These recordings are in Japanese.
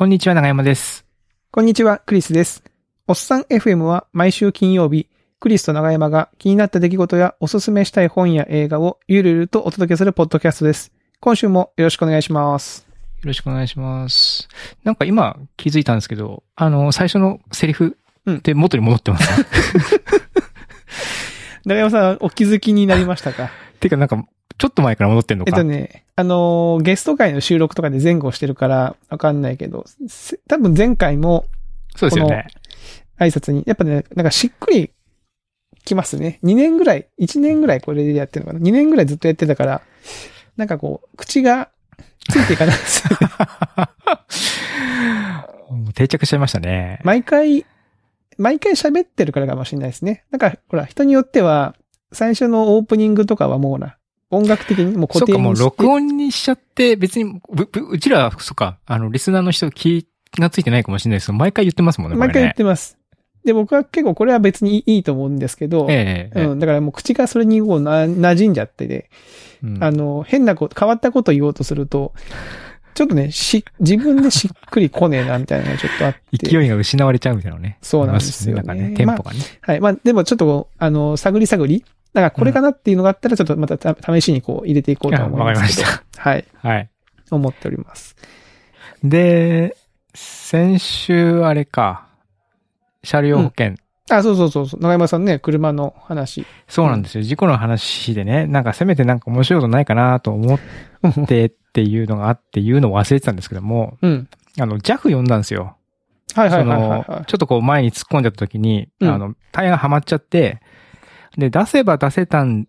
こんにちは、長山です。こんにちは、クリスです。おっさん FM は毎週金曜日、クリスと長山が気になった出来事やおすすめしたい本や映画をゆるゆるとお届けするポッドキャストです。今週もよろしくお願いします。よろしくお願いします。なんか今気づいたんですけど、あの、最初のセリフって元に戻ってます、ね 長山さん、お気づきになりましたか？てかなんか、ちょっと前から戻ってんのか？えっとね、あのーゲスト会の収録とかで前後してるからわかんないけど、せ多分前回もそうですよね。挨拶に、やっぱね、なんかしっくりきますね。2年ぐらい、1年ぐらいこれでやってるのかな ?2 年ぐらいずっとやってたから、なんかこう、口がついていかないですよね 定着しちゃいましたね。毎回、毎回喋ってるからかもしれないですね。なんか、ほら、人によっては、最初のオープニングとかはもうな、音楽的にもう固そっか、もう定にして。録音にしちゃって、別に、うちらは、そっか、あの、リスナーの人気がついてないかもしれないですけど、毎回言ってますもんね、毎回言っね。てます。で、僕は結構これは別にいいと思うんですけど、ええええうん、だからもう口がそれにこうな馴染んじゃってで、うんあの、変なこと、変わったこと言おうとすると、ちょっとね、し、自分でしっくりこねえな、みたいなのがちょっとあって。勢いが失われちゃうみたいなのね。そうなんですよねなんかね、テンポがね。はい。まあ、でもちょっとあの、探り探り。だからこれかなっていうのがあったら、ちょっとまたた試しにこう入れていこうと思いますけど。あわかはい。はい。思っております。で、先週あれか、車両保険。あ、そうそうそうそう。長山さんね、車の話。そうなんですよ。事故の話でね、なんかせめてなんか面白いことないかなと思ってっていうのがあって言うのを忘れてたんですけども、うん。あの、JAF 呼んだんですよ。はいはいはいはい、そのは、ちょっとこう前に突っ込んじゃった時に、うんあの、タイヤがはまっちゃって、で、出せば出せたん、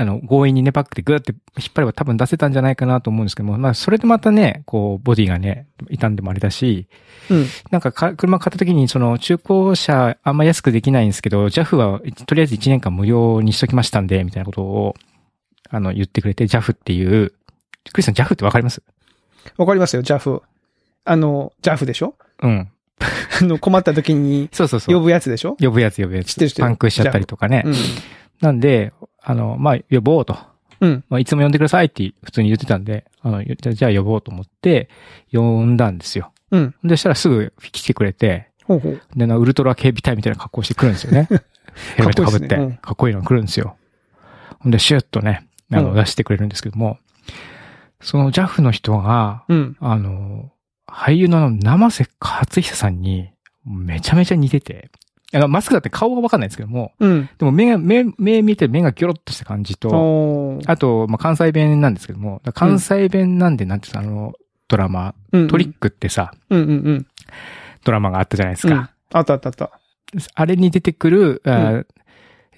あの、強引にね、パックでグーって引っ張れば多分出せたんじゃないかなと思うんですけども、まあ、それでまたね、こう、ボディがね、傷んでもあれだし、い。うん。なんかか車買った時に、その中古車あんま安くできないんですけど、JAF はとりあえず1年間無料にしときましたんで、みたいなことを、あの、言ってくれて、JAF っていう、クリスさん JAF ってわかります？わかりますよ、JAF。あの、JAF でしょ？うん。あの、困った時にそうそうそう。呼ぶやつでしょ？呼ぶやつ呼ぶやつ。知ってる知ってるパンクしちゃったりとかね。うん。なんで、あの、まあ、呼ぼうと。うん。まあ、いつも呼んでくださいって普通に言ってたんで、あの、じゃあ呼ぼうと思って、呼んだんですよ。うん。で、したらすぐ来てくれて、ほうほう。で、なウルトラ警備隊みたいな格好してくるんですよね。ヘルメットかぶって、かっこいいのが来るんですよ。ほんで、シュッとね、あの、うん出してくれるんですけども、その JAF の人が、うん。あの、俳優の生瀬勝久さんに、めちゃめちゃ似てて、あのマスクだって顔はわかんないですけども、うん。でも目が、目、目見て目がギョロッとした感じと、あと、まあ、関西弁なんですけども、関西弁なんで、なんていうのあの、ドラマ、うん。トリックってさ、うんうんうん。ドラマがあったじゃないですうんか。あったあったあった。あれに出てくる、う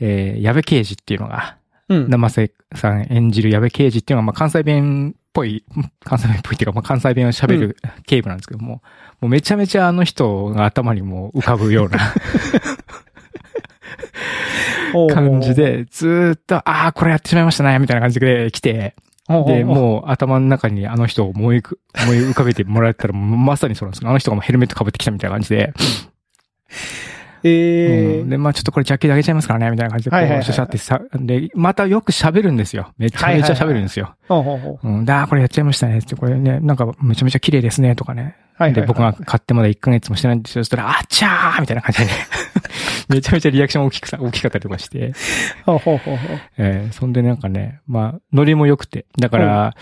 えー矢部刑事っていうのが、うん。生瀬さん演じる矢部刑事っていうのが、まあ、関西弁っぽい、関西弁っぽいっていうか、まあ、関西弁を喋る警部なんですけども、もうめちゃめちゃあの人が頭にも浮かぶような感じ。で、ずーっと、ああ、これやってしまいましたね、みたいな感じで来て、で、もう頭の中にあの人を思いく、思い浮かべてもらえたら、まさにそうなんですよ。あの人がもうヘルメット被ってきたみたいな感じで、ええうんで、まあちょっとこれジャッキであげちゃいますからね、みたいな感じで、こはいはいはいう、シャシャってさ、で、またよく喋るんですよ。めちゃめちゃ喋るんですよ。ほうほうん、だーこれやっちゃいましたね、って、これね、なんかめちゃめちゃ綺麗ですね、とかね。はいはいはい。で、僕が買ってまだ1ヶ月もしてないんですよ。そしたら、あっちゃーみたいな感じでね。めちゃめちゃリアクション大きくさ、大きかったりとかして。ほうほうほう。えーそんでなんかね、まあ、ノリも良くて。だから、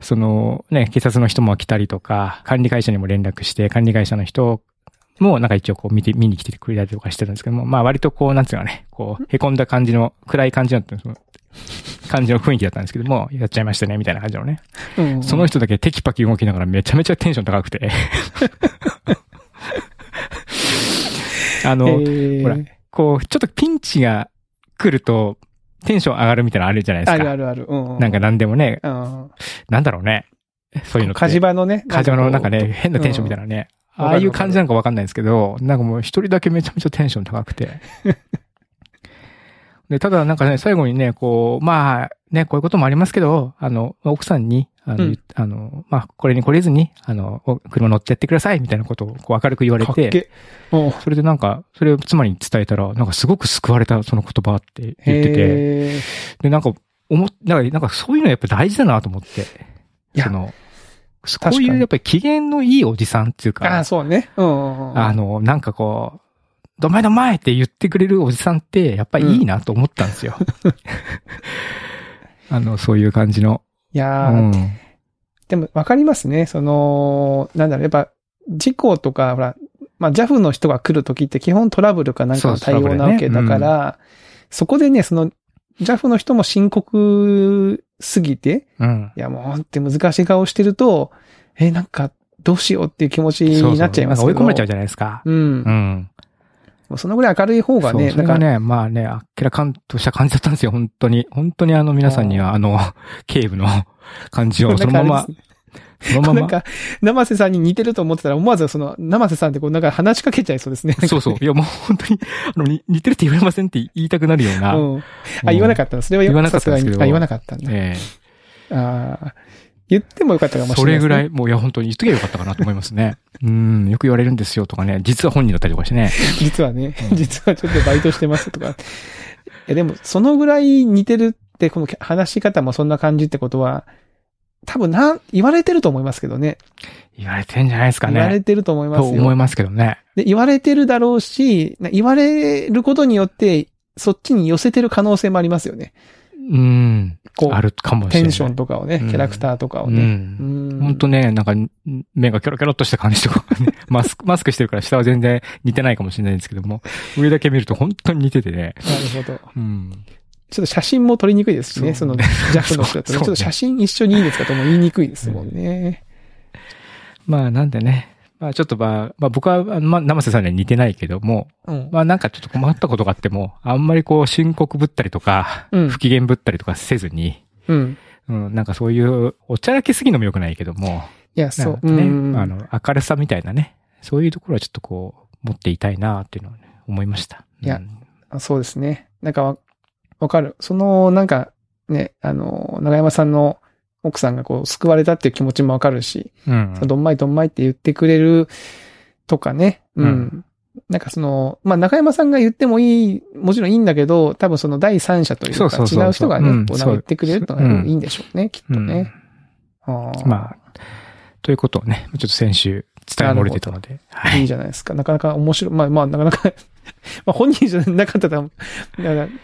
その、ね、警察の人も来たりとか、管理会社にも連絡して、管理会社の人もなんか一応こう見て、見に来てくれたりとかしてるんですけども、まあ割とこう、なんつうのかね、こう、凹んだ感じの、暗い感じの、感じの雰囲気だったんですけども、やっちゃいましたね、みたいな感じのね。うんその人だけテキパキ動きながらめちゃめちゃテンション高くて。あの、えーほらこう、ちょっとピンチが来ると、テンション上がるみたいなのあるじゃないですか。あるあるある。うん。なんか何でもね、うん。なんだろうね。そういうの。火事場のね。火事場のなんかね、変なテンションみたいなね。うんああいう感じなのかわかんないんですけど、なんかもう一人だけめちゃめちゃテンション高くて。で、ただなんかね、最後にね、こう、まあ、ね、こういうこともありますけど、あの、奥さんに、あの、うんあの、まあ、これに懲りずに、あの、お車乗ってやってください、みたいなことをこう明るく言われて。それでなんか、それを妻に伝えたら、なんかすごく救われた、その言葉って言ってて、で、なんか、思っ、なんか、なんかそういうのやっぱ大事だなと思って。その、こういうやっぱり機嫌のいいおじさんっていうか、ああ、そうね。うんうんうん。あの、なんかこう、どまいどまいって言ってくれるおじさんって、やっぱりいいなと思ったんですよ。あの、そういう感じの。ういやー、ん。でもわかりますね。その、なんだろう、やっぱ、事故とか、ほら、まあ、JAF の人が来るときって基本トラブルかなんかの対応なわけだから、そこでね、その、JAF の人も深刻すぎて、うん。いやもうって難しい顔してると、え、なんか、どうしようっていう気持ちになっちゃいますけど。追い込まれちゃうじゃないですか。うん。うん。もうそのぐらい明るい方がね、そうそれがね、まあね、あっけらかんとした感じだったんですよ、本当に。本当にあの皆さんには、あの、警部の感じをそのまま、そのまま？なんか、生瀬さんに似てると思ってたら、思わずその、生瀬さんってこう、なんか話しかけちゃいそうですね。そうそう。いや、もう本当に、あの、に似てるって言われませんって言いたくなるような。うん。あ、言わなかったのそれは言わなかったんですけどあ、言わなかったんだ。えああ。言ってもよかったかえもしれない、それぐらい、。もういや、本当に言っとけばよかったかなと思いますね。うん、よく言われるんですよとかね、実は本人だったりとかしてね。実はね、うん実はちょっとバイトしてますとか。いや、でも、そのぐらい似てるって、この話し方もそんな感じってことは、多分な、言われてると思いますけどね。言われてんじゃないですかね。言われてると思いますよ。と思いますけどね。で、言われてるだろうし、な言われることによって、そっちに寄せてる可能性もありますよね。うん。こうあるかもしれない。テンションとかをね、うんキャラクターとかをうね。ん。うん本当ね、なんか、目がキョロキョロっとした感じとか、ね、マスク、マスクしてるから下は全然似てないかもしれないんですけども、上だけ見ると本当に似ててね。なるほど。うん。ちょっと写真も撮りにくいですしね、その、ジャフの人だとね、ちょっと写真一緒にいいですかとも言いにくいですもんね。まあなんでね、まあちょっとまあ、まあ僕は、まあ生瀬さんには似てないけども、うん。まあなんかちょっと困ったことがあっても、あんまりこう深刻ぶったりとか、うん不機嫌ぶったりとかせずに、うん。うん、なんかそういう、おちゃらけすぎのも良くないけども、いや、そう。ね、うんあの、明るさみたいなね、そういうところはちょっとこう、持っていたいなっていうのを、ね、思いました。いやそうですね。なんかわ、わかる。その、なんか、ね、あの、長山さんの奥さんがこう、救われたっていう気持ちもわかるし、うん。どんまいどんまいって言ってくれるとかね。うん。うんなんかその、まあ、中山さんが言ってもいい、もちろんいいんだけど、多分その第三者というか、違う人がね、うんこう言ってくれるといいんでしょうね、きっとね。あーまあ、ということをね、ちょっと先週伝え漏れてたので、はいい。いじゃないですか。なかなか面白い。まあまあ、なかなか まあ本人じゃなかったら、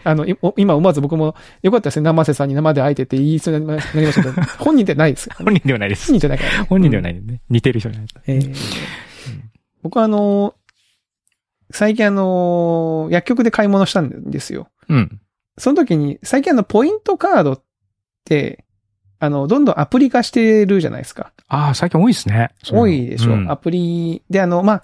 あの、い今思わず僕も、よかったですね。生瀬さんに生で会えてって言いそうになりましたけど、本人ってないです本人ではないです本。人じゃないからね。。本人ではないいね。似てる人じゃない。えー僕はあの、最近あの、薬局で買い物したんですよ。うん。その時に、最近あの、ポイントカードって、あの、どんどんアプリ化してるじゃないですか。ああ、最近多いですね。多いでしょ、うんアプリ。で、あの、まあ、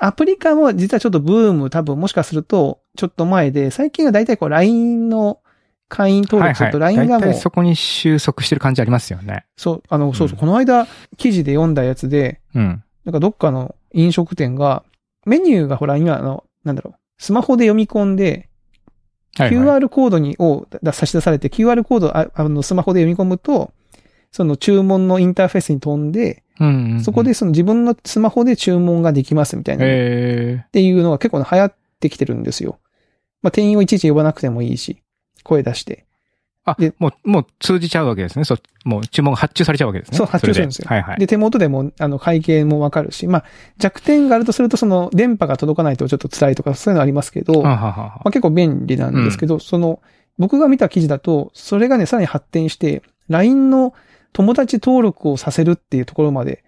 アプリ化も実はちょっとブーム多分もしかすると、ちょっと前で、最近は大体こう LINE の会員登録するとはいはい LINE がもう、大体そこに収束してる感じありますよね。そう、あの、そうそう、うんこの間記事で読んだやつで、うん。なんかどっかの飲食店が、メニューがほら今あの、なんだろう、スマホで読み込んで、はいはい QR コードに、をだ差し出されて、QR コードああのスマホで読み込むと、その注文のインターフェースに飛んで、うんうんうんそこで、その自分のスマホで注文ができますみたいな、っえていうのが結構流行ってきてるんですよ。まあ、店員をいちいち呼ばなくてもいいし、声出して。ー、あで、もう、もう通じちゃうわけですね。そう、もう注文が発注されちゃうわけですね。そう発注するんですよはいはい。で、手元でも、あの、会計もわかるし、まあ、弱点があるとすると、その、電波が届かないとちょっと辛いとか、そういうのありますけど、はまあはあはああ、結構便利なんですけど、その、僕が見た記事だと、それがね、さらに発展して、LINE の友達登録をさせるっていうところまで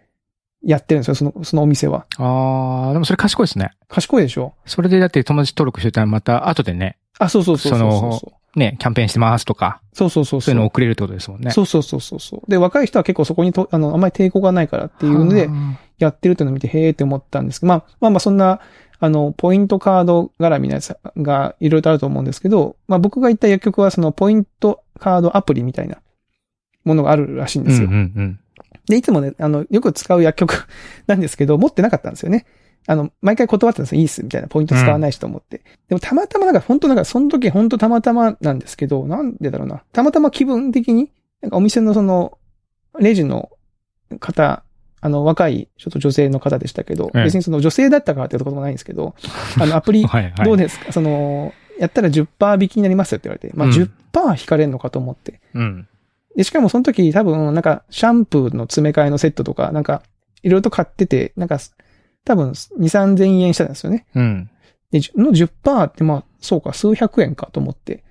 やってるんですよ、その、そのお店は。ああ、でもそれ賢いですね。賢いでしょそれでだって友達登録してたらまた後でね、あ、そうそうそうそうそうそう。ね、キャンペーンしてますとか、そうそうそうそういうの送れるってことですもんね。そうそうそうそうそう。で、若い人は結構そこにと、あの、あんまり抵抗がないからっていうので、はやってるっていうのを見て、へーって思ったんですけど、まあ、まあまあそんな、あの、ポイントカード絡みのやつがいろいろとあると思うんですけど、まあ僕が行った薬局はそのポイントカードアプリみたいなものがあるらしいんですよ。うんうん。で、いつもね、あの、よく使う薬局なんですけど、持ってなかったんですよね。あの、毎回断ってたんですよ。いいっす、みたいな。ポイント使わないしと思って。でもたまたまなんか、本当なんか、その時本当たまたまなんですけど、なんでだろうな。たまたま気分的に、なんかお店のその、レジの方、あの、若い、ちょっと女性の方でしたけど、ええ別にその女性だったからっていうところもないんですけど、あの、アプリ、はいはい。どうですか、その、やったら10%引きになりますよって言われて、まあうん10%引かれるのかと思って。うん。で、しかもその時多分、なんか、シャンプーの詰め替えのセットとか、なんか、いろいろと買ってて、なんか、多分、2、3000円したんですよね。うん。で、の10%ってまあ、そうか、数百円かと思って。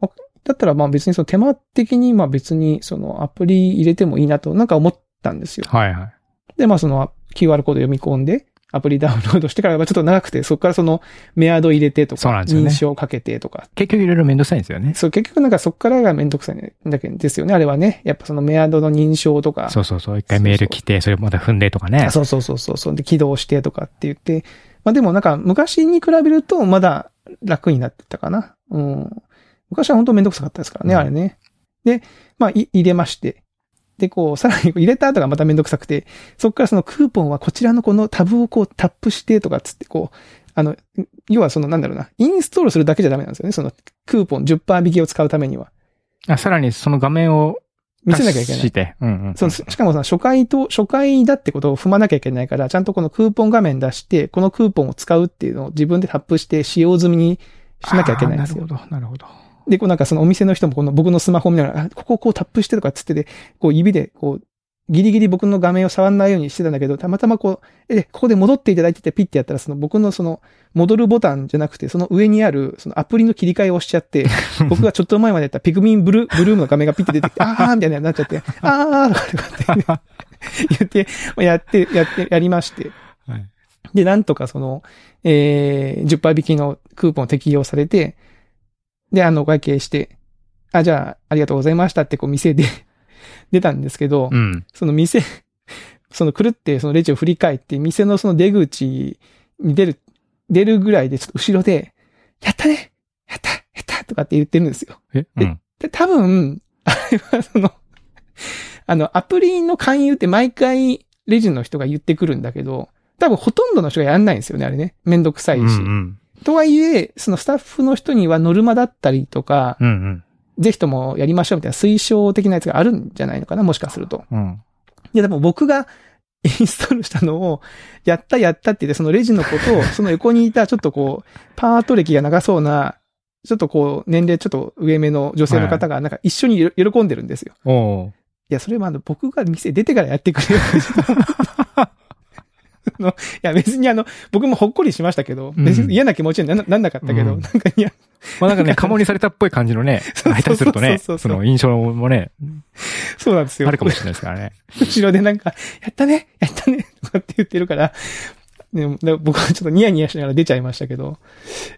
あだったらまあ別にその手間的にまあ別にそのアプリ入れてもいいなとなんか思ったんですよ。はいはい。で、まあその QR コード読み込んで、アプリダウンロードしてから、まあちょっと長くて、そこからそのメアド入れてとか、そうなんですよね認証かけてとか。結局いろいろめんどくさいんですよね。そう、結局なんかそこからがめんどくさいんだけですよね。あれはね。やっぱそのメアドの認証とか。そうそうそう。一回メール来て、それまた踏んでとかねあ。そうそうそうそうそう。で、起動してとかって言って。まあでもなんか昔に比べるとまだ楽になってたかな。うん。昔は本当めんどくさかったですからね、うんあれね。で、まあい入れまして。で、こう、さらに入れた後がまためんどくさくて、そこからそのクーポンはこちらのこのタブをこうタップしてとかっつってこう、あの、要はそのなんだろうな、インストールするだけじゃダメなんですよね。そのクーポン10%引きを使うためには。あ、さらにその画面を見せなきゃいけないし。て。うんうん。そう、しかもさ、初回と、初回だってことを踏まなきゃいけないから、ちゃんとこのクーポン画面出して、このクーポンを使うっていうのを自分でタップして使用済みにしなきゃいけないんですよ。なるほど、なるほど。で、こうなんかそのお店の人もこの僕のスマホを見ながら、あここをこうタップしてとかっつってて、こう指でこう、ギリギリ僕の画面を触らないようにしてたんだけど、たまたまこう、え、ここで戻っていただいててピッてやったら、その僕のその、戻るボタンじゃなくて、その上にある、そのアプリの切り替えを押しちゃって、僕がちょっと前までやったピグミンブルー、ブルームの画面がピッて出てきて、あーみたいになっちゃって、あーとかって言って、まあやって、やって、やりまして。はいで、なんとかその、えー、10%引きのクーポン適用されて、で、あの、お会計して、あ、じゃあ、ありがとうございましたって、こう、店で 出たんですけど、うん。その店、その、くるって、そのレジを振り返って、店のその出口に出る、出るぐらいで、ちょっと後ろで、やったねやったやったとかって言ってるんですよ。えうん。で、多分、あれはその、あの、アプリの勧誘って毎回レジの人が言ってくるんだけど、多分ほとんどの人がやんないんですよね、あれね。めんどくさいし。うんうん。とはいえ、そのスタッフの人にはノルマだったりとか、うんうん。ぜひともやりましょうみたいな推奨的なやつがあるんじゃないのかな、もしかすると。うん。で、でも僕が インストールしたのを、やったやったって言って、そのレジのことを、その横にいたちょっとこう、パート歴が長そうな、ちょっとこう、年齢ちょっと上目の女性の方が、なんか一緒によ喜んでるんですよ。おういや、それはあの、僕が店出てからやってくれよ。あのいや、別にあの、僕もほっこりしましたけど、うん別に嫌な気持ちにななんなかったけど、うんなんかいや、まあなんかね、カモにされたっぽい感じのね、そう下手するとね、その印象もね、そうなんですよ。あるかもしれないですからね。後ろでなんか、やったねやったねとかって言ってるから、ね、で僕はちょっとニヤニヤしながら出ちゃいましたけど、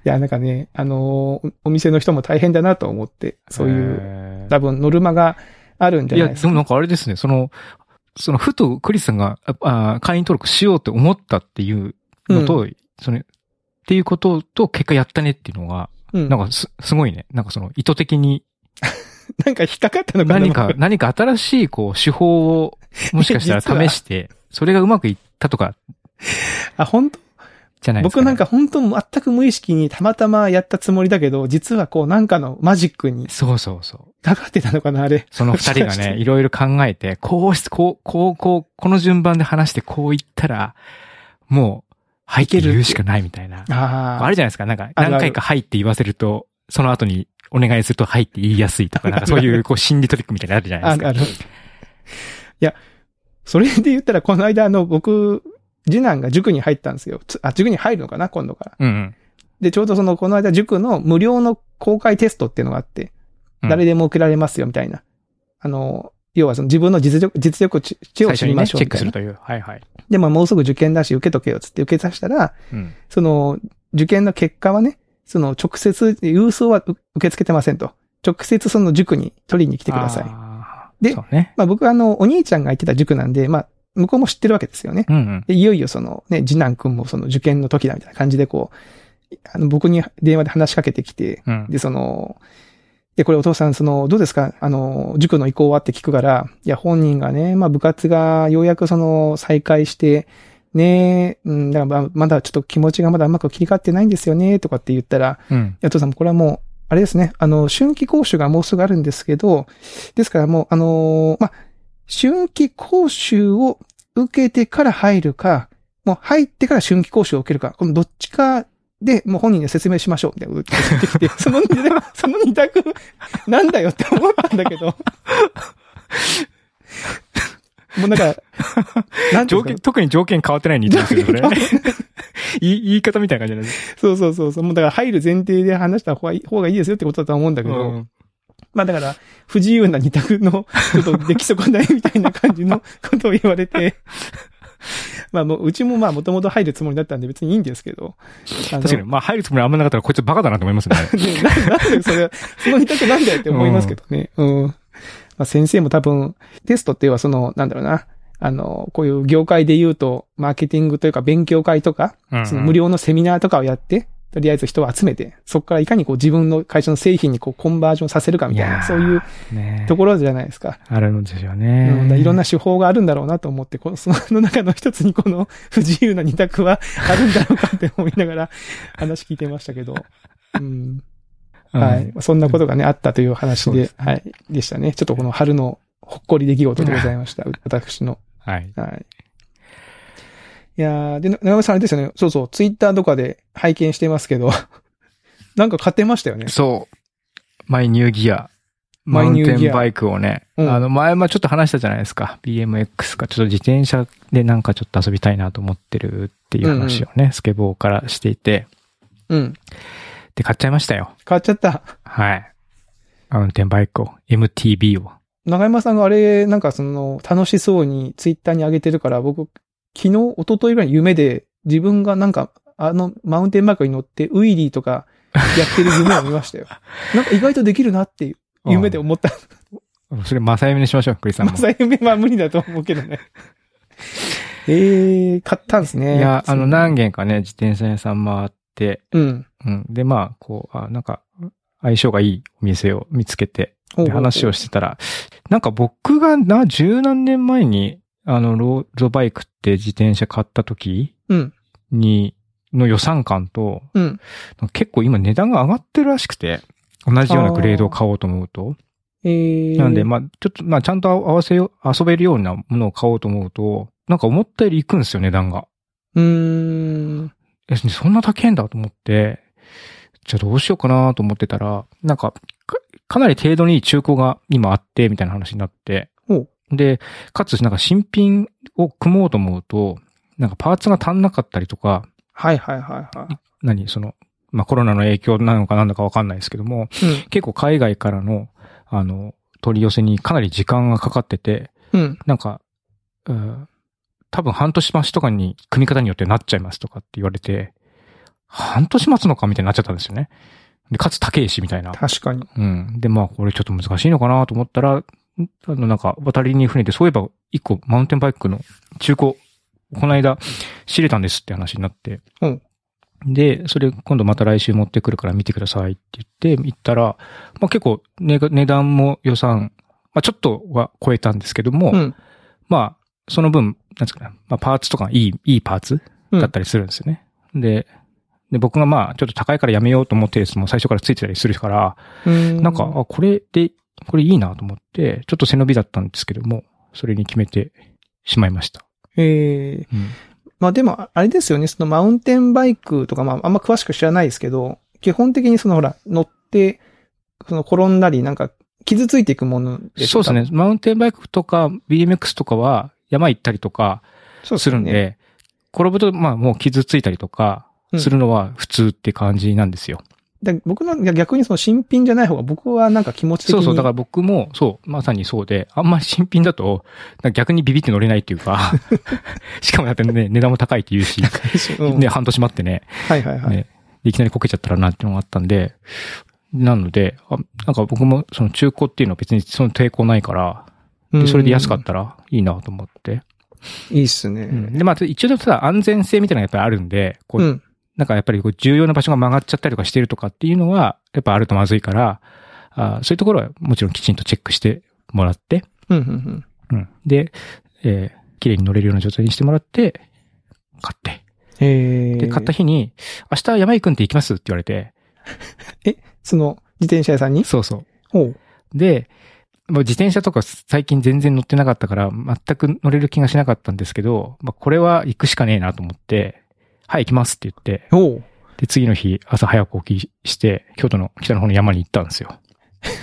いや、なんかね、あのーお店の人も大変だなと思って、そういう、う多分ノルマがあるんじゃいや、ないでか。ですもなんかあれですね、その、その、ふとクリスさんが、ああ会員登録しようと思ったっていうのと、その、っていうことと結果やったねっていうのが、うん。なんかす、すごいね。なんかその意図的に なんか引っかかったのかな？何か、何か新しいこう手法をもしかしたら 試して、それがうまくいったとか。あ、本当？じゃないですか、ね。僕なんか本当全く無意識にたまたまやったつもりだけど、実はこうなんかのマジックにそうそうそう。かかってたのかな、あれ。その二人がね、いろいろ考えて、こうし、こう、こう、こう、この順番で話してこう言ったら、もう、はいって言うしかないみたいな。ああるじゃないですか。なんか、あるある何回かはいって言わせると、その後にお願いするとはいって言いやすいとか、なんかそういう こう心理トリックみたいなのあるじゃないあ、ですか。ある。いや、それで言ったら、この間、あの、僕、次男が塾に入ったんですよ。つあ、塾に入るのかな、今度から。うんうん。で、ちょうどその、この間、塾の無料の公開テストっていうのがあって、うん誰でも受けられますよ、みたいな。あの、要はその自分の実力、実力値値を知りましょう、チェッ。クするという。はいはい。で、まあ、もうすぐ受験だし、受けとけよ、つって受けさせたら、うん。その、受験の結果はね、その、直接、郵送は受け付けてませんと。直接その塾に取りに来てください。でね。まあ僕はあの、お兄ちゃんが行ってた塾なんで、まあ、向こうも知ってるわけですよね。うんうん。でいよいよそのね、次男くんもその受験の時だみたいな感じでこう、あの、僕に電話で話しかけてきて、うん。で、その、で、これお父さん、その、どうですか？あの、塾の意向はって聞くから、いや、本人がね、まあ部活がようやくその、再開して、ねうん、だからまあまだちょっと気持ちがまだうまく切り替わってないんですよね、とかって言ったら、うん。いや、お父さん、これはもう、あれですね、あの、春季講習がもうすぐあるんですけど、ですからもう、あのーまあ、春季講習を受けてから入るか、もう入ってから春季講習を受けるか、このどっちかで、もう本人に説明しましょう、みたいなこと言ってきて、その、その二択、なんだよって思ったんだけど。もうなんか、なん条件、特に条件変わってないに言ってますけどね。言 い言い方みたいな感じなんです。そうそうそうそう。もうだから入る前提で話した方がいい方がいいですよってことだと思うんだけど、うんまあだから、不自由な二択の、ちょっと出来損ないみたいな感じの ことを言われて、まあもう、うちもまあもともと入るつもりだったんで別にいいんですけど。確かに、まあ入るつもりあんまなかったらこいつバカだなと思いますね。ねななんでそれ、その二択なんだよって思いますけどね。うん。まあ先生も多分、テストっていうのはその、なんだろうな。あの、こういう業界で言うと、マーケティングというか勉強会とか、うんその無料のセミナーとかをやって、とりあえず人を集めて、そこからいかにこう自分の会社の製品にこうコンバージョンさせるかみたいな、いそういうねところじゃないですか。あるんですようん、ね。だからいろんな手法があるんだろうなと思って、この、その中の一つにこの 不自由な二択はあるんだろうかって思いながら話聞いてましたけど。うん。うんはい。そんなことがね、あったという話で、はい。でしたね。ちょっとこの春のほっこり出来事でございました。私の。はい。はい。いやー、で、長山さんあれですよね。そうそう、ツイッターとかで拝見してますけど、なんか買ってましたよね。そう。マイニューギア。ママイニューギアウンテンバイクをね、うんあの、前もちょっと話したじゃないですか。BMX か、ちょっと自転車でなんかちょっと遊びたいなと思ってるっていう話をね、スケボーからしていて、うん。で、買っちゃいましたよ。買っちゃった。はい。マウンテンバイクを、MTB を。長山さんがあれ、なんかその、楽しそうにツイッターに上げてるから、僕、昨日、一昨日ぐらいに夢で、自分がなんか、あの、マウンテンバイクに乗って、ウィリーとか、やってる夢を見ましたよ。なんか意外とできるなっていう、夢で思った。それ、正夢にしましょう、クリスさんも。まさ夢は無理だと思うけどね。ええー、買ったんですね。いや、あの、何軒かね、自転車屋さん回って、うん。うん。で、まあ、こう、あなんか、相性がいいお店を見つけて、で話をしてたら、なんか僕がな、十何年前に、あの、ロードバイクって自転車買った時うん。に、の予算感と、うん。結構今値段が上がってるらしくて、同じようなグレードを買おうと思うと。えー、なんで、まあ、ちょっと、まあ、ちゃんと合わせよう、遊べるようなものを買おうと思うと、なんか思ったよりいくんですよ、値段が。うーん。え、そんな高いんだと思って、じゃあどうしようかなと思ってたら、なんか、かかなり程度に中古が今あって、みたいな話になってほ。で、かつ、なんか新品を組もうと思うと、なんかパーツが足んなかったりとか、はいはいはいはい。何、その、まあ、コロナの影響なのかなんだかわかんないですけども、結構海外からの、あの、取り寄せにかなり時間がかかってて、うん。うん。なんか、うん多分半年増しとかに組み方によってなっちゃいますとかって言われて、半年待つのかみたいになっちゃったんですよね。で、かつ高いしみたいな。確かに。うん。で、まあ、これちょっと難しいのかなと思ったら、んあの、なんか、渡りに船で、そういえば、一個、マウンテンバイクの中古、この間、知れたんですって話になって。うんで、それ、今度また来週持ってくるから見てくださいって言って、行ったら、まあ結構、ね、値段も予算、まあちょっとは超えたんですけども、うん。まあ、その分、なんですかね、まあパーツとかいい、いいパーツうんだったりするんですよね。で、で、僕がまあ、ちょっと高いからやめようと思ってるやつも最初からついてたりするから、うん。なんか、あ、これで、これいいなと思って、ちょっと背伸びだったんですけども、それに決めてしまいました。えー、うん。まあでも、あれですよね、そのマウンテンバイクとか、まああんま詳しく知らないですけど、基本的にそのほら、乗って、その転んだり、なんか、傷ついていくものですそうですね。。マウンテンバイクとか BMX とかは山行ったりとかそうするんで、転ぶと、まあもう傷ついたりとかうんするのは普通って感じなんですよ。で僕の逆にその新品じゃない方が僕はなんか気持ち的に。そうそう。だから僕も、そう、まさにそうで、あんまり新品だと、逆にビビって乗れないっていうか、しかもだってね、値段も高いって言うし、ら、うんね、半年待ってね、はいはいはい。ね、いきなりこけちゃったらなっていうのがあったんで、なので、あなんか僕もその中古っていうのは別にその抵抗ないから、でそれで安かったらいいなと思って。いいっすね。うんで、まあ一応ただ安全性みたいなのがやっぱりあるんで、こう、うん。なんかやっぱりこう重要な場所が曲がっちゃったりとかしてるとかっていうのは、やっぱあるとまずいから、あそういうところはもちろんきちんとチェックしてもらって、うん、うん、うん。で、えー綺麗に乗れるような状態にしてもらって、買って。うん。えー、で、買った日に、明日山行くんって行きますって言われて、その、自転車屋さんに？そうそう。ほう。で、もう自転車とか最近全然乗ってなかったから、全く乗れる気がしなかったんですけど、まあ、これは行くしかねえなと思って、はい、行きますって言って。で、次の日、朝早く起きして、京都の北の方の山に行ったんですよ。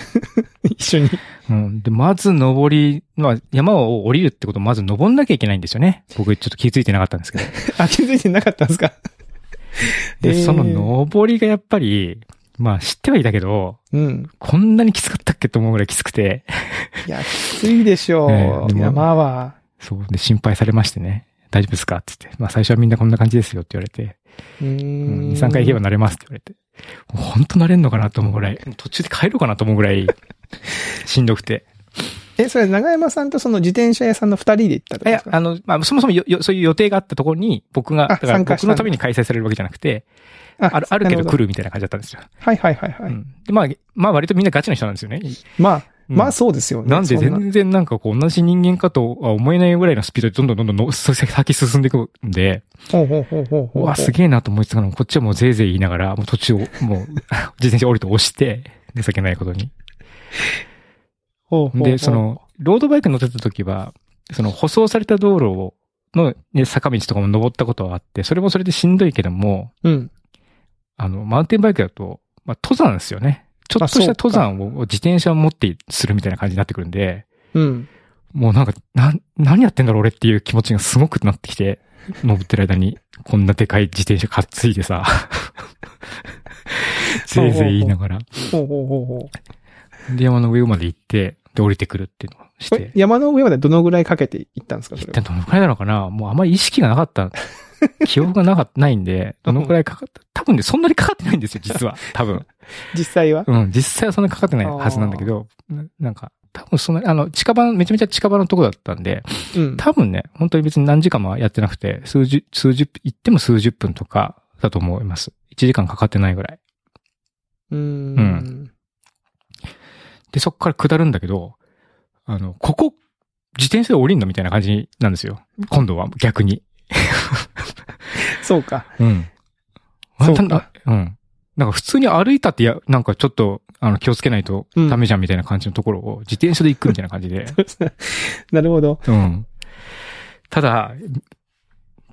一緒に。うん。で、まず登り、まあ、山を降りるってことをまず登んなきゃいけないんですよね。僕ちょっと気づいてなかったんですけど。あ、気づいてなかったんですか？で、えーその登りがやっぱり、まあ知ってはいたけど、うん。こんなにきつかったっけと思うぐらいきつくて、いや、きついでしょう。ええでも山は。そう。で、心配されましてね。大丈夫ですか？って言って。まあ最初はみんなこんな感じですよって言われて。うんん。2、3回行けば慣れますって言われて。本当慣れんのかなと思うぐらい、途中で帰ろうかなと思うぐらい、しんどくて。え、それ長山さんとその自転車屋さんの二人で行ったとか？やあの、まあ、そもそもよよそういう予定があったところに、僕が、あだから僕のために開催されるわけじゃなくて、ある、あるけど来る。るみたいな感じだったんですよ。はいはいはいはい。うんで、まあ、まあ割とみんなガチな人なんですよね。まあ、うんまあそうですよね。なんでそ全然なんかこう同じ人間かとは思えないぐらいのスピードでどんどんどんどんの先進んでいくんで、ほうほうほうほうほう。うわ、すげえなと思ってたのこっちはもうぜいぜい言いながら、もう途中を、もう、自転車降りて押して、情けないことに。ほうほうほうで、そ、の、ロードバイク乗ってた時は、その舗装された道路を、の、ね、坂道とかも登ったことはあって、それもそれでしんどいけども、うん。あの、マウンテンバイクだと、まあ、登山ですよね。ちょっとした登山を自転車を持ってするみたいな感じになってくるんで、うん。もうなんか、な、何やってんだろう俺っていう気持ちがすごくなってきて、登ってる間に、こんなでかい自転車担いでさ、ぜいぜい言いながら、ほうほうほうほう。で、山の上まで行って、で、降りてくるっていうのをして、山の上までどのぐらいかけて行ったんですか。一体どのくらいなのかな？もうあまり意識がなかった、記憶がなかった、ないんで、どのくらいかかった、多分ね、そんなにかかってないんですよ、実は。多分。実際は？うん、実際はそんなにかかってないはずなんだけど、ななんか、多分そんなに、あの、近場、めちゃめちゃ近場のとこだったんで、うん。多分ね、本当に別に何時間もやってなくて、数十、数十、行っても数十分とかだと思います。1時間かかってないぐらい。うーん。で、そこから下るんだけど、あの、ここ、自転車で降りんのみたいな感じなんですよ。今度は逆に。そうか。うん。そうかなんだうん。なんか普通に歩いたってや、なんかちょっと、あの、気をつけないとダメじゃんみたいな感じのところを、自転車で行くみたいな感じで。なるほど。うん。ただ、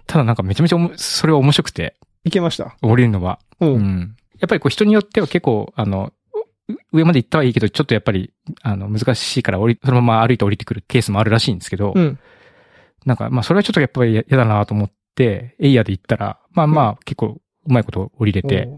ただなんかめちゃめちゃおもそれは面白くて、行けました。降りるのは。う。うんん。やっぱりこう人によっては結構、あの、う上まで行ったはいいけど、ちょっとやっぱり、あの、難しいから降り、そのまま歩いて降りてくるケースもあるらしいんですけど、うん。なんか、まあそれはちょっとやっぱり嫌だなと思って、エイヤーで行ったら、まあまあ結構うまいこと降りれて。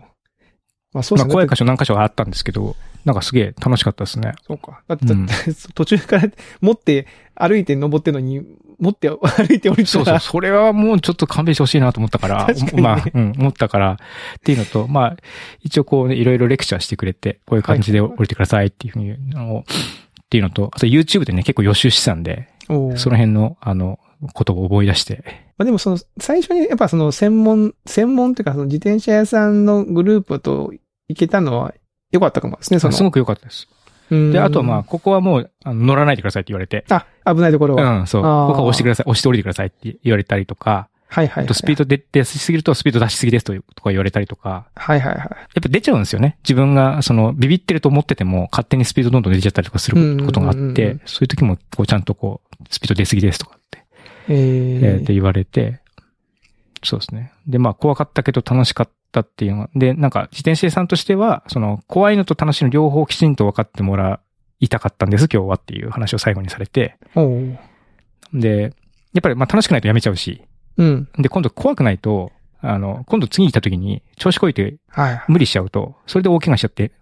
まあそうですね。まあ怖い箇所何箇所かあったんですけど、なんかすげえ楽しかったですね。そうか。だって、うん 途中から持って歩いて登ってんのに、持って歩いて降りてそうそう、それはもうちょっと勘弁してほしいなと思ったから、ねまあ、うん、思ったから、っていうのと、まあ、一応こうね、いろいろレクチャーしてくれて、こういう感じで降りてくださいっていうふうに、あの、っていうのと、あと YouTube でね、結構予習してたんで、その辺の、あの、ことを思い出して、まあでもその、最初にやっぱその専門、専門っていうかその自転車屋さんのグループと行けたのは良かったかもですね、その。すごく良かったです。うんで、あとはまあ、ここはもう、あの乗らないでくださいって言われて、あ、危ないところは。うん、そう。ここは押してください、押して降りてくださいって言われたりとか、はいはいはい。あとスピード出出しすぎるとスピード出しすぎですととか言われたりとか、はいはいはい。やっぱ出ちゃうんですよね。自分が、その、ビビってると思ってても、勝手にスピードどんどん出ちゃったりとかすることがあって、そういう時も、こう、ちゃんとこう、スピード出すぎですとかって、ええーってー、言われて、そうですね。で、まあ、怖かったけど楽しかったっていうのは、で、なんか、自転車屋さんとしては、その、怖いのと楽しいの両方きちんと分かってもらいたかったんです、今日はっていう話を最後にされて、で、やっぱり、まあ、楽しくないとやめちゃうし、うん。で、今度怖くないと、あの、今度次に行った時に、調子こいてはい。無理しちゃうと、それで大怪我しちゃって、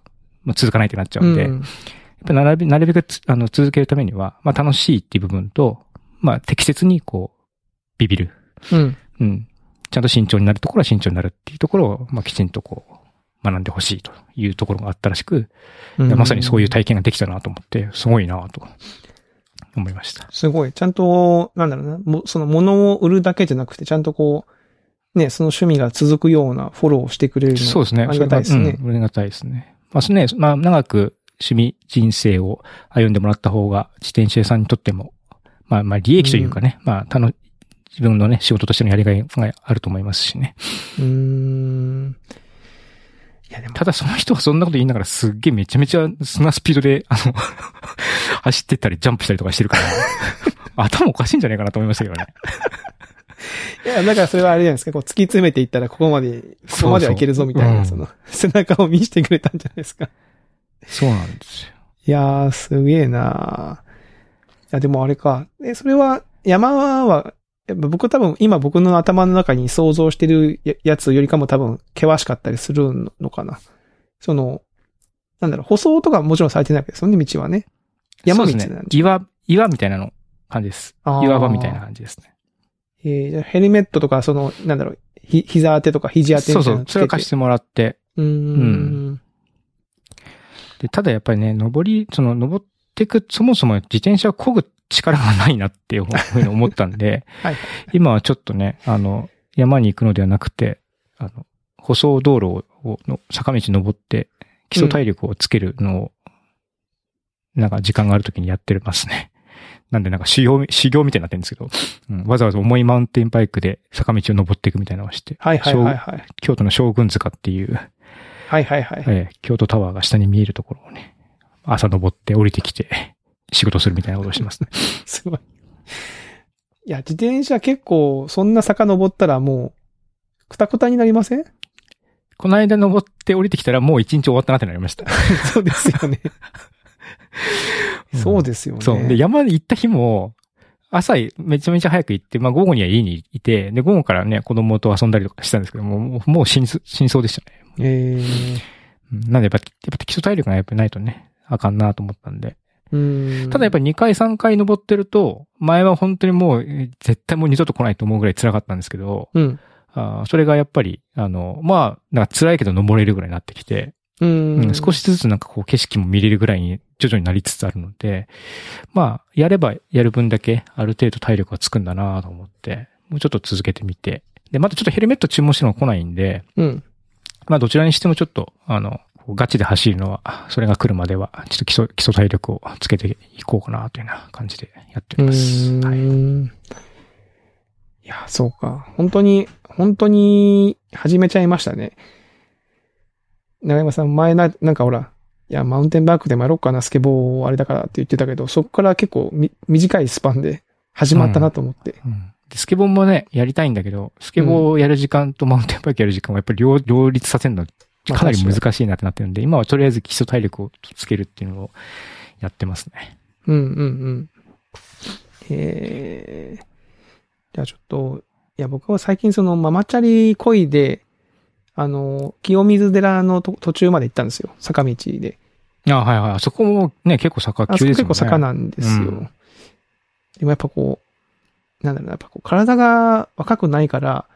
まあ、続かないってなっちゃうんで、うんやっぱなるべなるべくつあの続けるためには、まあ楽しいっていう部分と、まあ適切にこう、ビビる。うん。うん。ちゃんと慎重になるところは慎重になるっていうところを、まあきちんとこう、学んでほしいというところがあったらしく、うんまさにそういう体験ができたなと思って、すごいなと思いました。すごい。ちゃんと、なんだろうな、もその物を売るだけじゃなくて、ちゃんとこう、ね、その趣味が続くようなフォローをしてくれるのそうですね。ありがたいですねありがたいですね。まあね、まあ長く趣味人生を歩んでもらった方が、自転車屋さんにとっても、まあまあ利益というかね、まあ、たの、自分のね、仕事としてのやりがいがあると思いますしね。うーん。いや、でも、ただその人はそんなこと言いながらすっげえめちゃめちゃそんなスピードで、あの、走ってったりジャンプしたりとかしてるから、頭おかしいんじゃないかなと思いましたけどね。いや、だからそれはあれじゃないですか、こう突き詰めていったらここまで、ここまではいけるぞみたいな、その、背中を見せてくれたんじゃないですか。そうなんですよ。いやー、すげえなーいや、でもあれか。え、それは、山は、やっぱ僕多分、今僕の頭の中に想像してるややつよりかも多分、険しかったりするのかな。その、なんだろう、舗装とかもちろんされてないわけですよね、道はね。山道なんですね。で岩、岩みたいなの感じです。岩場みたいな感じですね。えーじゃあヘルメットとか、その、なんだろう、ひ、膝当てとか肘当てそうそう。それを貸してもらって。うーん。で、ただやっぱりね、登り、その登ってく、そもそも自転車を漕ぐ力がないなっていうふうに思ったんで、はい。今はちょっとね、あの、山に行くのではなくて、あの、舗装道路を、の坂道登って、基礎体力をつけるのを、なんか時間がある時にやってますね。なんでなんか修行、修行みたいになってるんですけど、うん、わざわざ重いマウンテンバイクで坂道を登っていくみたいなのをして、はいはいはいはい。京都の将軍塚っていう、はいはいはい。えー京都タワーが下に見えるところをね、朝登って降りてきて、仕事するみたいなことをしてますね。すごい。いや、自転車結構、そんな坂登ったらもう、くたくたになりません？この間登って降りてきたらもう一日終わったなってなりました。そうですよね。うんそうですよね。そう。で、山に行った日も、朝めちゃめちゃ早く行って、まあ午後には家にいて、で、午後からね、子供と遊んだりとかしたんですけども、もうもう真相真相でしたね。えうんなんでやっぱ、やっぱ基礎体力がやっぱないとね、あかんなと思ったんで。ん。ただやっぱり2回3回登ってると、前は本当にもう、えー絶対もう二度と来ないと思うぐらい辛かったんですけど、うん。あーそれがやっぱり、あの、まあ、なんか辛いけど登れるぐらいになってきて、うーん。うん少しずつなんかこう景色も見れるぐらいに徐々になりつつあるので、まあ、やればやる分だけある程度体力がつくんだなと思って、もうちょっと続けてみて。で、またちょっとヘルメット注文してるのが来ないんで、うん。まあどちらにしてもちょっと、あの、ガチで走るのは、それが来るまでは、ちょっと基礎、基礎体力をつけていこうかなというような感じでやっておうります。ーはい。ん。いや、そうか。本当に、本当に始めちゃいましたね。長山さん、前な、なんかほら、いや、マウンテンバイクでもやろうかな、スケボーあれだからって言ってたけど、そこから結構み短いスパンで始まったなと思って。うんでスケボーもね、やりたいんだけど、スケボーをやる時間とマウンテンバイクやる時間はやっぱり両両立させるのまあかなり難しいなってなってるんで、今はとりあえず基礎体力をつけるっていうのをやってますね。うんうんうん。えー、じゃあちょっと、いや、僕は最近そのママチャリ恋で、あの、清水寺のと途中まで行ったんですよ。坂道で。あはいはい。あそこもね、結構坂急ですもんね。結構坂なんですよ。うんでもやっぱこう、なんだろうな、やっぱこう体が若くないから、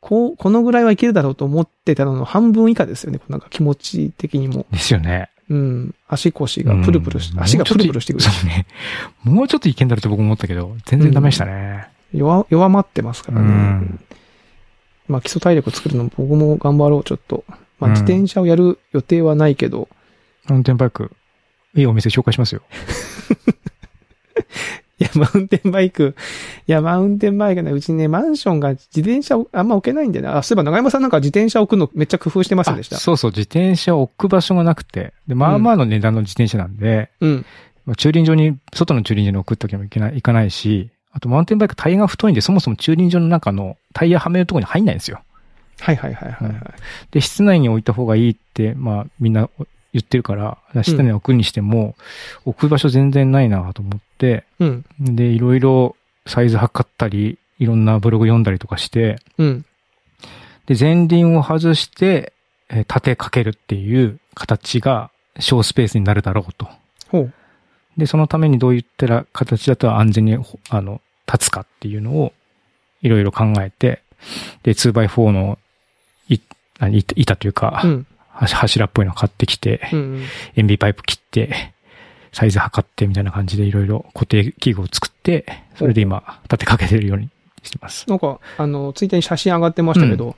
こう、このぐらいはいけるだろうと思ってたのの半分以下ですよね。なんか気持ち的にも。ですよね。うん。足腰がプルプルし、うん足がプルプルしてくる。そうね。もうちょっといけんだろうと僕思ったけど、全然ダメでしたね。弱、弱まってますからね。うんまあ基礎体力作るのも僕も頑張ろう、ちょっと。まあうん自転車をやる予定はないけど、マウンテンバイク、いいお店紹介しますよ。いや、マウンテンバイク、いや、マウンテンバイクね、うちね、マンションが自転車をあんま置けないんでね。あ、そういえば長山さんなんか自転車置くのめっちゃ工夫してませんでした？あ。そうそう、自転車を置く場所がなくて、で、まあまあの値段の自転車なんで、うん。まあ駐輪場に、外の駐輪場に置くときもいけない、いかないし、あとマウンテンバイクタイヤが太いんで、そもそも駐輪場の中のタイヤはめるところに入んないんですよ。はいはいはいはい、はい。で、室内に置いた方がいいって、まあみんな言ってるから、室内に置くにしても、置く場所全然ないなと思って、うん。で、いろいろサイズ測ったり、いろんなブログ読んだりとかして、うん。で、前輪を外して、えー縦かけるっていう形が小スペースになるだろうと。ほう。で、そのためにどういったら形だと安全に、ほあの、立つかっていうのをいろいろ考えて、で、2x4 のい、板というか、うん。は柱っぽいの買ってきて、うん。塩ビパイプ切って、サイズ測ってみたいな感じでいろいろ固定器具を作って、それで今、立てかけてるようにしてます。なんか、あの、ツイッターに写真上がってましたけど、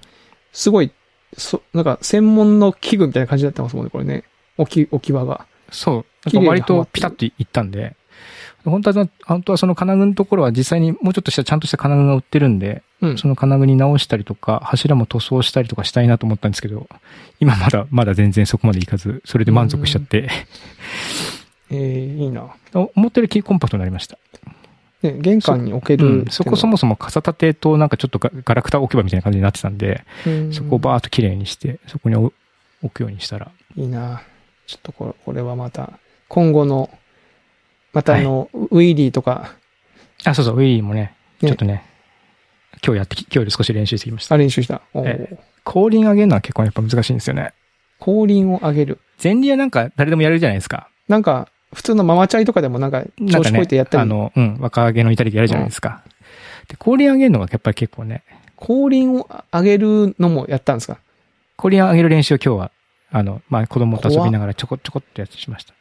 すごい、そ、なんか、専門の器具みたいな感じになってますもんね、これね。置き、置き場が。そう。割とピタッといったんで、本当は、本当はその金具のところは実際にもうちょっとしたちゃんとした金具が売ってるんで、うん。その金具に直したりとか、柱も塗装したりとかしたいなと思ったんですけど、今まだ、まだ全然そこまでいかず、それで満足しちゃって、えー、いいな。思ったよりコンパクトになりました。ね、玄関に置けるうん、そこそもそも傘立てとなんかちょっとガガラクタ置き場みたいな感じになってたんで、もそこをバーっと綺麗にして、そこに置置くようにしたら。いいなちょっとこれこれはまた、今後の、またあの、ウィーリーとか、あ、そうそう、ウィリーもね、ねちょっとね、今日やってき、今日より少し練習してきました。あ練習した。おーえ後輪上げるのは結構やっぱ難しいんですよね。後輪を上げる。前輪はなんか誰でもやるじゃないですか。なんか、普通のママチャリとかでもなんか、調子こいてやったり、あの、うん、若気の至りでやるじゃないですか。で、後輪上げるのがやっぱり結構ね、後輪を上げるのもやったんですか？後輪上げる練習を今日は、あの、まあ、子供と遊びながらちょこちょこっとやってしました。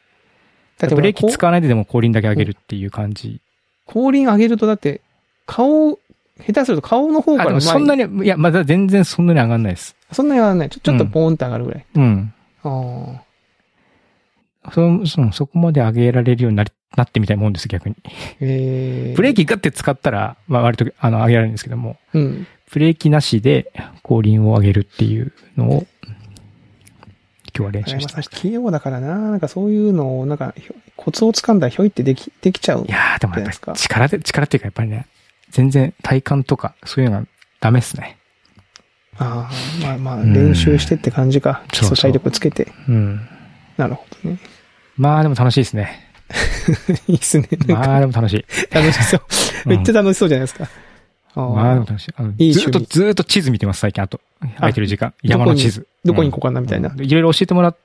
だってブレーキ使わないででも後輪だけ上げるっていう感じ。後輪上げるとだって、顔、下手すると顔の方かあ、ら前そんなに、いや、まだ全然そんなに上がんないです。そんなに上がらない。ちょちょっとポーンって上がるぐらい。うん。あそ、そ、そこまで上げられるようになり、なってみたいもんです、逆に。あ。えー、ブレーキガッて使ったら、まあ割と、あの、上げられるんですけども、うん。ブレーキなしで後輪を上げるっていうのを、今日は練習してました。器用だからな。なんかそういうのを、なんか、コツをつかんだらひょいってでき、できちゃうい。やー、でもやっぱり力で、力っていうかやっぱりね、全然体幹とかそういうのがダメっすね。ああ、まあまあ、うん練習してって感じか。基そうそう礎体力つけて。うん。なるほどね。まあでも楽しいですね。いいっすね。まかあでも楽しい。楽しそう。うんめっちゃ楽しそうじゃないですか。あーまあでも楽しい。あのいいずっと、ずっと地図見てます、最近。あと、空いてる時間。山の地図。どこに行こうかなみたいな。うんいろいろ教えてもらっ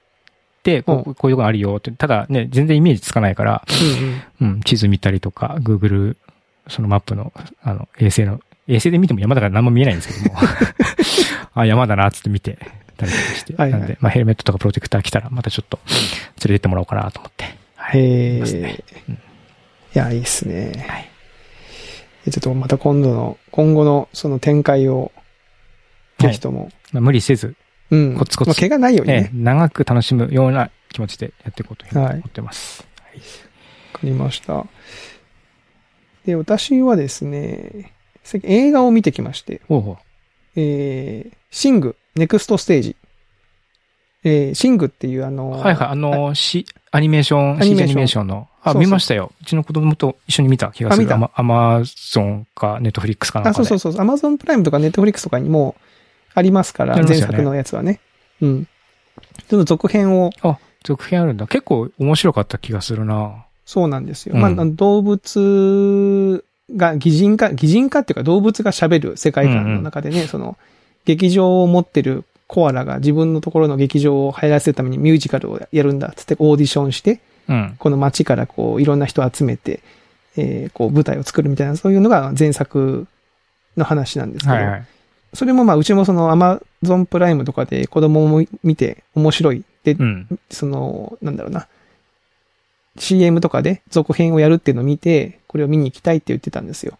て、こううこういうとこあるよって。ただね、全然イメージつかないから、うんうん。うん、地図見たりとか、Google、そのマップの、あの、衛星の、衛星で見ても山だから何も見えないんですけども。あ、山だな、つって見てたりとかして。はいはいなんで、まあヘルメットとかプロテクター来たら、またちょっと、連れてってもらおうかなと思って。はい。へますねえ。うんいや、いいっすね。はいえちょっとまた今度の、今後のその展開を、ぜひとも。まあ、無理せず、うん。コツコツまあ怪我ないようにええね。長く楽しむような気持ちでやっていこうというふうにはい思ってます。はい。わかりました。で、私はですね、最近映画を見てきまして、ほうほう。えー、シング、ネクストステージ。えー、シングっていうあのーはいはい、あのー、し、アニメーション、アニメーションアニメーションの、あ、そうそう見ましたよ。うちの子供と一緒に見た気がする。アマアマゾンか、ネットフリックスかなんあ、かで。そうそうそう。アマゾンプライムとかネットフリックスとかにもありますから、前作のやつはね。うん。ちょっと続編を、あ、続編あるんだ。結構面白かった気がするな。そうなんですよ。うんまあ、動物が擬人化、擬人化っていうか動物が喋る世界観の中でね、その、劇場を持ってるコアラが自分のところの劇場を入らせるためにミュージカルをやるんだっつってオーディションして、うん。この街からこう、いろんな人を集めて、えーこう、舞台を作るみたいな、そういうのが前作の話なんですけど、はいはい。それもまあ、うちもそのアマゾンプライムとかで子供も見て面白い。で、うん。その、なんだろうな。CM とかで続編をやるっていうのを見て、これを見に行きたいって言ってたんですよ。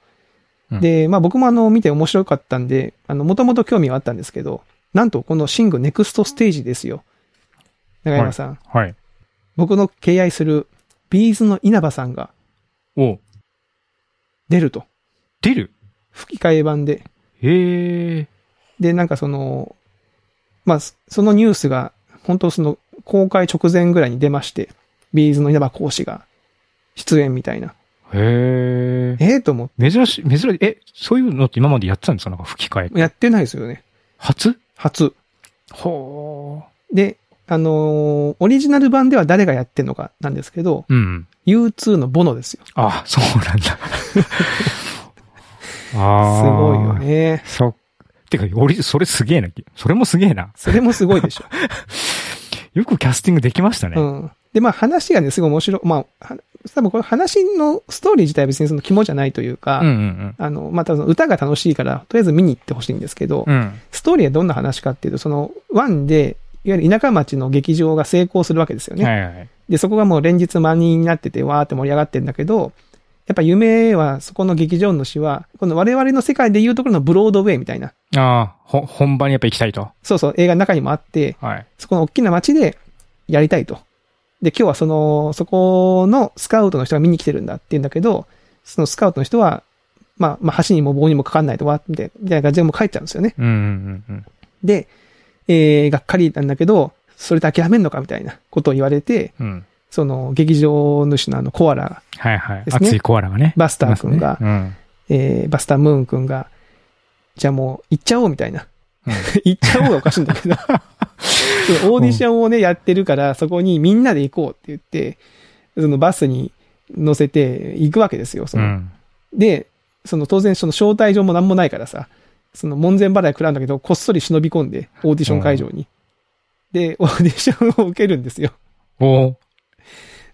うんで、まあ僕もあの、見て面白かったんで、あの、もともと興味はあったんですけど、なんとこのシングネクストステージですよ。長山さん。はい。僕の敬愛する B'zの稲葉さんがお出ると。出る？吹き替え版で。へえ。で、なんかその、まあ、そそのニュースが、本当その、公開直前ぐらいに出まして、 B'zの稲葉浩志が出演みたいな。へえ。ええと思っ珍しい、珍しい。え、そういうのって今までやってたんですか？なんか吹き替えて。。やってないですよね。初？初。ほで、あのーオリジナル版では誰がやってんのかなんですけど、ー。うん。U2 のボノですよ。あ、そうなんだ。すああ。ごいよ。ね。そう。てか、俺、それすげえな。それもすげえな。それもすごいでしょ。よくキャスティングできましたね。うん。で、まあ話がね、すごい面白い。まあ、は多分これ話のストーリー自体は別にその肝じゃないというか、うんうんあの、まあ、多分歌が楽しいから、とりあえず見に行ってほしいんですけど、うん。うん。ストーリーはどんな話かっていうと、その、ワンで、いわゆる田舎町の劇場が成功するわけですよね。はいはい。で、そこがもう連日満員になってて、わーって盛り上がってるんだけど、やっぱ夢は、そこの劇場主は、この我々の世界でいうところのブロードウェイみたいな、ああ、ほ、本番にやっぱ行きたいと。そうそう、映画の中にもあって、はい。そこの大きな街でやりたいと。で、今日はその、そこのスカウトの人が見に来てるんだって言うんだけど、そのスカウトの人は、まあ、まあ、橋にも棒にもかかんないとわ、みたいなみたいな感じでもう帰っちゃうんですよね。うんうんうんで、えー、がっかりなんだけど、それで諦めんのかみたいなことを言われて、うん。うん。その劇場主のあのコアラ、はいはい。熱いコアラがね。バスター君がねうん。えーバスタームーン君が、じゃあもう行っちゃおうみたいな。うん 行っちゃおうがおかしいんだけど。オーディションをね、やってるから、そこにみんなで行こうって言って、そのバスに乗せて行くわけですよ。そうのん。で、その当然その招待状もなんもないからさ、その門前払い食らうんだけど、こっそり忍び込んで、オーディション会場に。で、オーディションを受けるんですよ。おー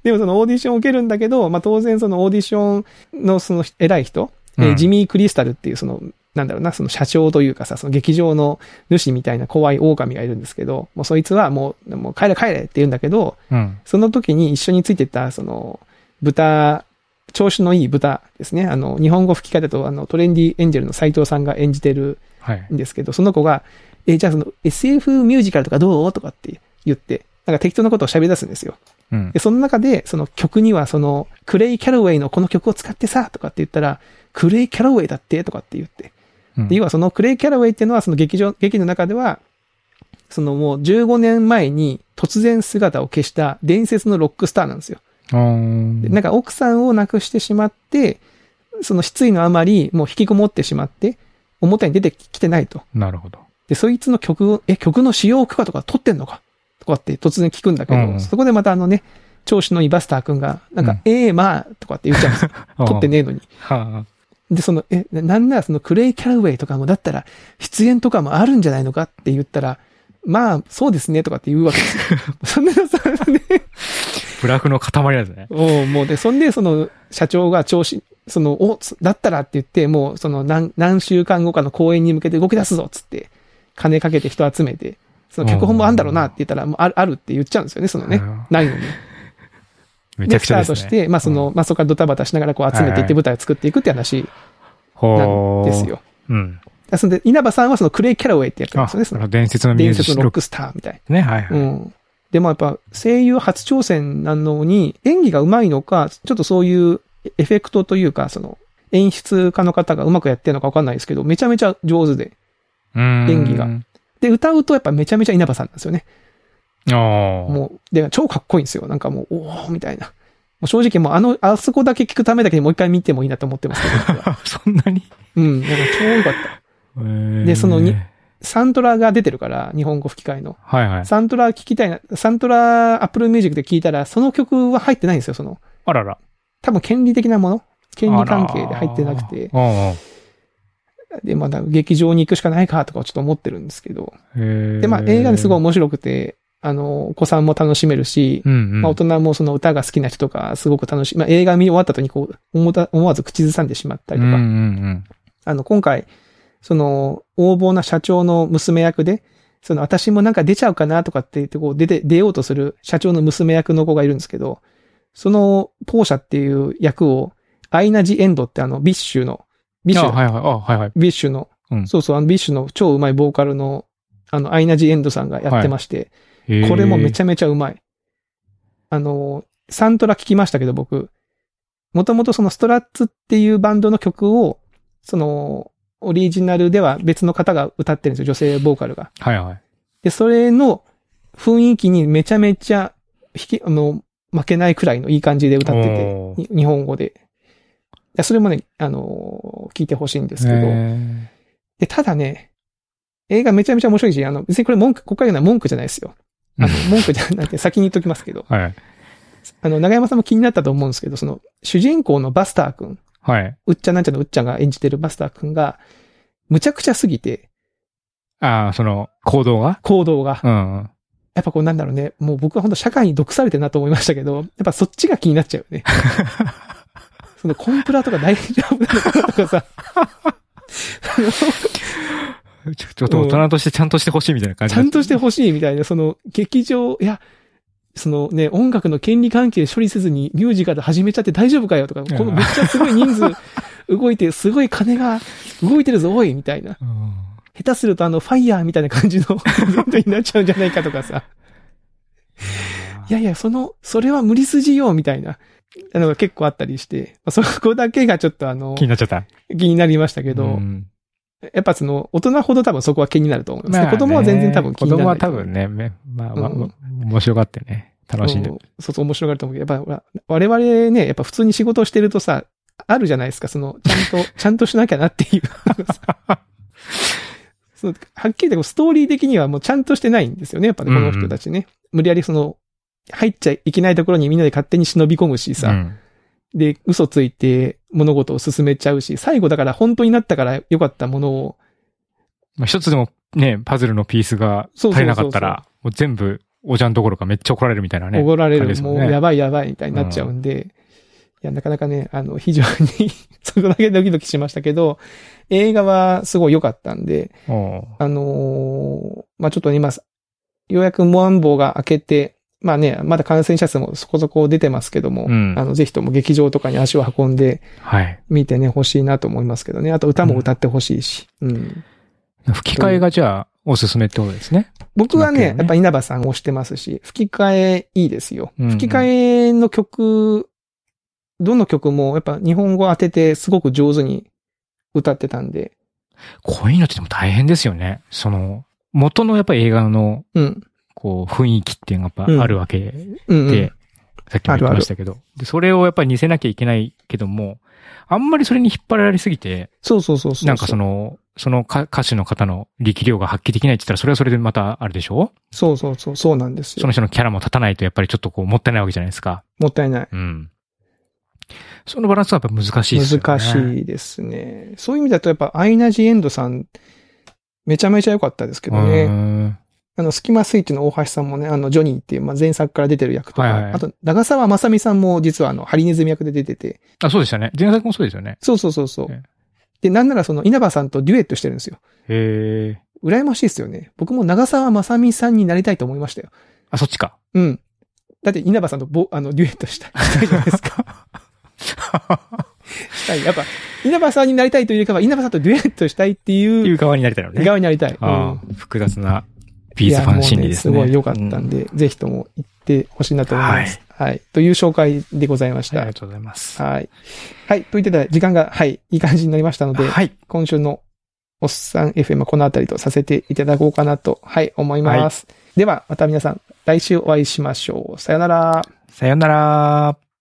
でもそのオーディションを受けるんだけど、まあ当然そのオーディションのその偉い人、えーうんジミー・クリスタルっていうその、なんだろうな、その社長というかさ、その劇場の主みたいな怖い狼がいるんですけど、もうそいつはもう、もう帰れ帰れって言うんだけど、うん。その時に一緒についてった、その、豚、調子のいい豚ですね。あの、日本語吹き替えだと、あの、トレンディエンジェルの斎藤さんが演じてるはい。んですけど、その子が、え、じゃあその SF ミュージカルとかどう？とかって言って、なんか適当なことを喋り出すんですよ。うんで、。その中で、その曲にはその、クレイ・キャロウェイのこの曲を使ってさ、とかって言ったら、クレイ・キャロウェイだって、とかって言って。うんで、要はそのクレイ・キャロウェイっていうのはその劇場、劇の中では、そのもう15年前に突然姿を消した伝説のロックスターなんですよ。なんか奥さんを亡くしてしまって、その失意のあまりもう引きこもってしまって、表に出てきてないと。なるほど。で、そいつの曲を、え、曲の使用許可とか取ってんのかとかって突然聞くんだけど、うんそこでまたあのね、調子のいいバスター君が、なんか、うんええまあ、とかって言っちゃうんですよ。取ってねえのに。はで、その、え、ななんならそのクレイ・キャラウェイとかも、だったら、出演とかもあるんじゃないのかって言ったら、まあ、そうですね、とかって言うわけですよ。そんなのさ、ね、あ。ブラフの塊なんですね。おうもうで、そんで、その、社長が調子、その、お、つだったらって言って、もう、その、何、何週間後かの公演に向けて動き出すぞ、つって、金かけて人集めて、その脚本もあんだろうなって言ったら、もうある、あるって言っちゃうんですよね、そのねうん。ないのに。めちゃくちゃですね。スタートして、まあその、まあそこからドタバタしながらこう集めていって舞台を作っていくって話なんです。よ。うん。だそんで、稲葉さんはそのクレイ・キャラウェイってやってるんあ、ですよね、その伝説のミュージシャン伝説のロックスターみたいね、はいな。はい。うん。でもやっぱ声優初挑戦なのに演技が上手いのか、ちょっとそういうエフェクトというか、その演出家の方がうまくやってるのかわかんないですけど、めちゃめちゃ上手で。演演技がで、歌うとやっぱめちゃめちゃ稲葉さんなんですよね。ああ。もう、で、超かっこいいんですよ。なんかもう、おーみたいな。もう正直もうあの、あそこだけ聞くためだけにもう一回見てもいいなと思ってますけど。そんなに？うん、なんか超良かった。でそのにサントラが出てるから、日本語吹き替えの。はいはい。サントラ聞きたいな、サントラ、アップルミュージックで聞いたら、その曲は入ってないんですよ、その。あらら。多分権利的なもの？権利関係で入ってなくて。あら。で、まだ劇場に行くしかないかとかちょっと思ってるんですけど。でで、まあ映画ですごい面白くて、あの、お子さんも楽しめるし、うんうん。まあ大人もその歌が好きな人とかすごく楽しい。まあ映画見終わった後にこう、思た思わず口ずさんでしまったりとか。うんうんうん。あの、今回、その、横暴な社長の娘役で、その、私もなんか出ちゃうかなとかって言って、こう、出て、出ようとする社長の娘役の子がいるんですけど、その、ポーシャっていう役を、アイナ・ジ・エンドってあの、ビッシュの、ビッシュ、あはいはい。あはいはい。 BiSHの、うんそうそう、あの、 BiSHの超うまいボーカルの、あの、アイナ・ジ・エンドさんがやってまして、これもめちゃ、ゃめちゃうまい。あの、サントラ聞きましたけど、僕、もともとそのストラッツっていうバンドの曲を、その、オリジナルでは別の方が歌ってるんですよ、女性ボーカルが。はいはい。で、それの雰囲気にめちゃめちゃ、引き、あの、負けないくらいのいい感じで歌ってて、に日本語で。でそれもね、あの、聞いてほしいんですけど、へで、ただね、映画めちゃめちゃ面白いし、あの、別にこれ文句、ここから言うのは文句じゃないですよ。あの、文句じゃなくて先に言っときますけど、ー はい。あの、長山さんも気になったと思うんですけど、その、主人公のバスター君、はい。うっちゃなんちゃのうっちゃんが演じてるバスター君が、むちゃくちゃすぎて、ああ、その、行動が？行動が。うんうん。やっぱこうなんだろうね、もう僕は本当社会に毒されてるなと思いましたけど、やっぱそっちが気になっちゃうよね。そのコンプラとか大丈夫なのかなとかさ、ちょちょっと大人としてちゃんとしてほしいみたいな感じちゃんとしてほしいみたいな、その劇場、いや、そのね、音楽の権利関係処理せずにミュージカル始めちゃって大丈夫かよとか、このめっちゃすごい人数動いて、すごい金が動いてるぞ、おいみたいな。うん。下手するとあの、ファイヤーみたいな感じのイベントになっちゃうんじゃないかとかさ。いやいや、その、それは無理筋よ、みたいな。あのが結構あったりして、まあそこだけがちょっとあの、気になっちゃった。気になりましたけど、うんやっぱその、大人ほど多分そこは気になると思いますね。まあね子供は全然多分気にならない。子供は多分ね、めまあまあ、うん面白がってね、楽しんでうんそうそう面白がると思うけど、やっぱ我々ね、やっぱ普通に仕事をしてるとさ、あるじゃないですか、その、ちゃんと、ちゃんとしなきゃなっていう。そうはっきり言ってストーリー的にはもうちゃんとしてないんですよね、やっぱね、この人たちね。無理やりその、入っちゃいけないところにみんなで勝手に忍び込むしさ、うん。で、嘘ついて物事を進めちゃうし、最後だから本当になったから良かったものを、まあ、一つでもね、パズルのピースが足りなかったら、もう全部、おじゃんどころかめっちゃ怒られるみたいなね。怒られる、ね。もうんやばいやばいみたいになっちゃうんで、いや、なかなかね、あの、非常に そこだけドキドキしましたけど、映画はすごい良かったんで、あのーまあ、ちょっとね今、ようやくモアンボウが明けて、まあね、まだ感染者数もそこそこ出てますけども、うんあの、ぜひとも劇場とかに足を運んではい。見てね、欲しいなと思いますけどね。あと歌も歌ってほしいし。うん。吹き替えがじゃあ、おすすめってことですね。僕はね、ねやっぱ稲葉さん推してますし、吹き替えいいですよ。うんうん吹き替えの曲、どの曲もやっぱ日本語当ててすごく上手に歌ってたんで、こういうのってでも大変ですよね。その、元のやっぱり映画の、うん。こう、雰囲気っていうのがやっうんぱあるわけうん、うで、ん。さっきも言ってましたけど。で、それをやっぱり似せなきゃいけないけども、あんまりそれに引っ張られすぎて、そうそうそうそう。なんかそ、の、その歌歌手の方の力量が発揮できないって言ったら、それはそれでまたあるでしょ？そうそうそう、そうなんですよその。人のキャラも立たないと、やっぱりちょっとこう、もったいないわけじゃないですか。もったいない。うん。そのバランスはやっぱ難しいですよね。難しいですね。そういう意味だとやっぱアイナ・ジ・エンドさん、めちゃめちゃ良かったですけどうね。んあの、スキマスイッチの大橋さんもね、あの、ジョニーっていう、まあ、前作から出てる役とか、はいはいあと、長澤まさみさんも実はあの、ハリネズミ役で出てて、あ、そうでしたね。前作もそうですよね。そうそうそうそうええ。で、なんならその、稲葉さんとデュエットしてるんですよ。へえ。羨ましいですよね。僕も長澤まさみさんになりたいと思いましたよ。あ、そっちか。うん。だって稲葉さんとぼ、あの、デュエットした いじゃないですか。したい。やっぱ、稲葉さんになりたいというよりかは、稲葉さんとデュエットしたいってっていいうう側になりたいのね。側になりたい。あうんあ複雑なビーズファン心理ですね。いやもうすごい良かったんで、ぜひとも行ってほしいなと思います。はい。という紹介でございました。はいありがとうございます。はい。はい。といったら、時間が、はい、いい感じになりましたので、はい。今週のおっさん FM はこのあたりとさせていただこうかなと、はい、思います。では、また皆さん、来週お会いしましょう。さよなら。さよなら。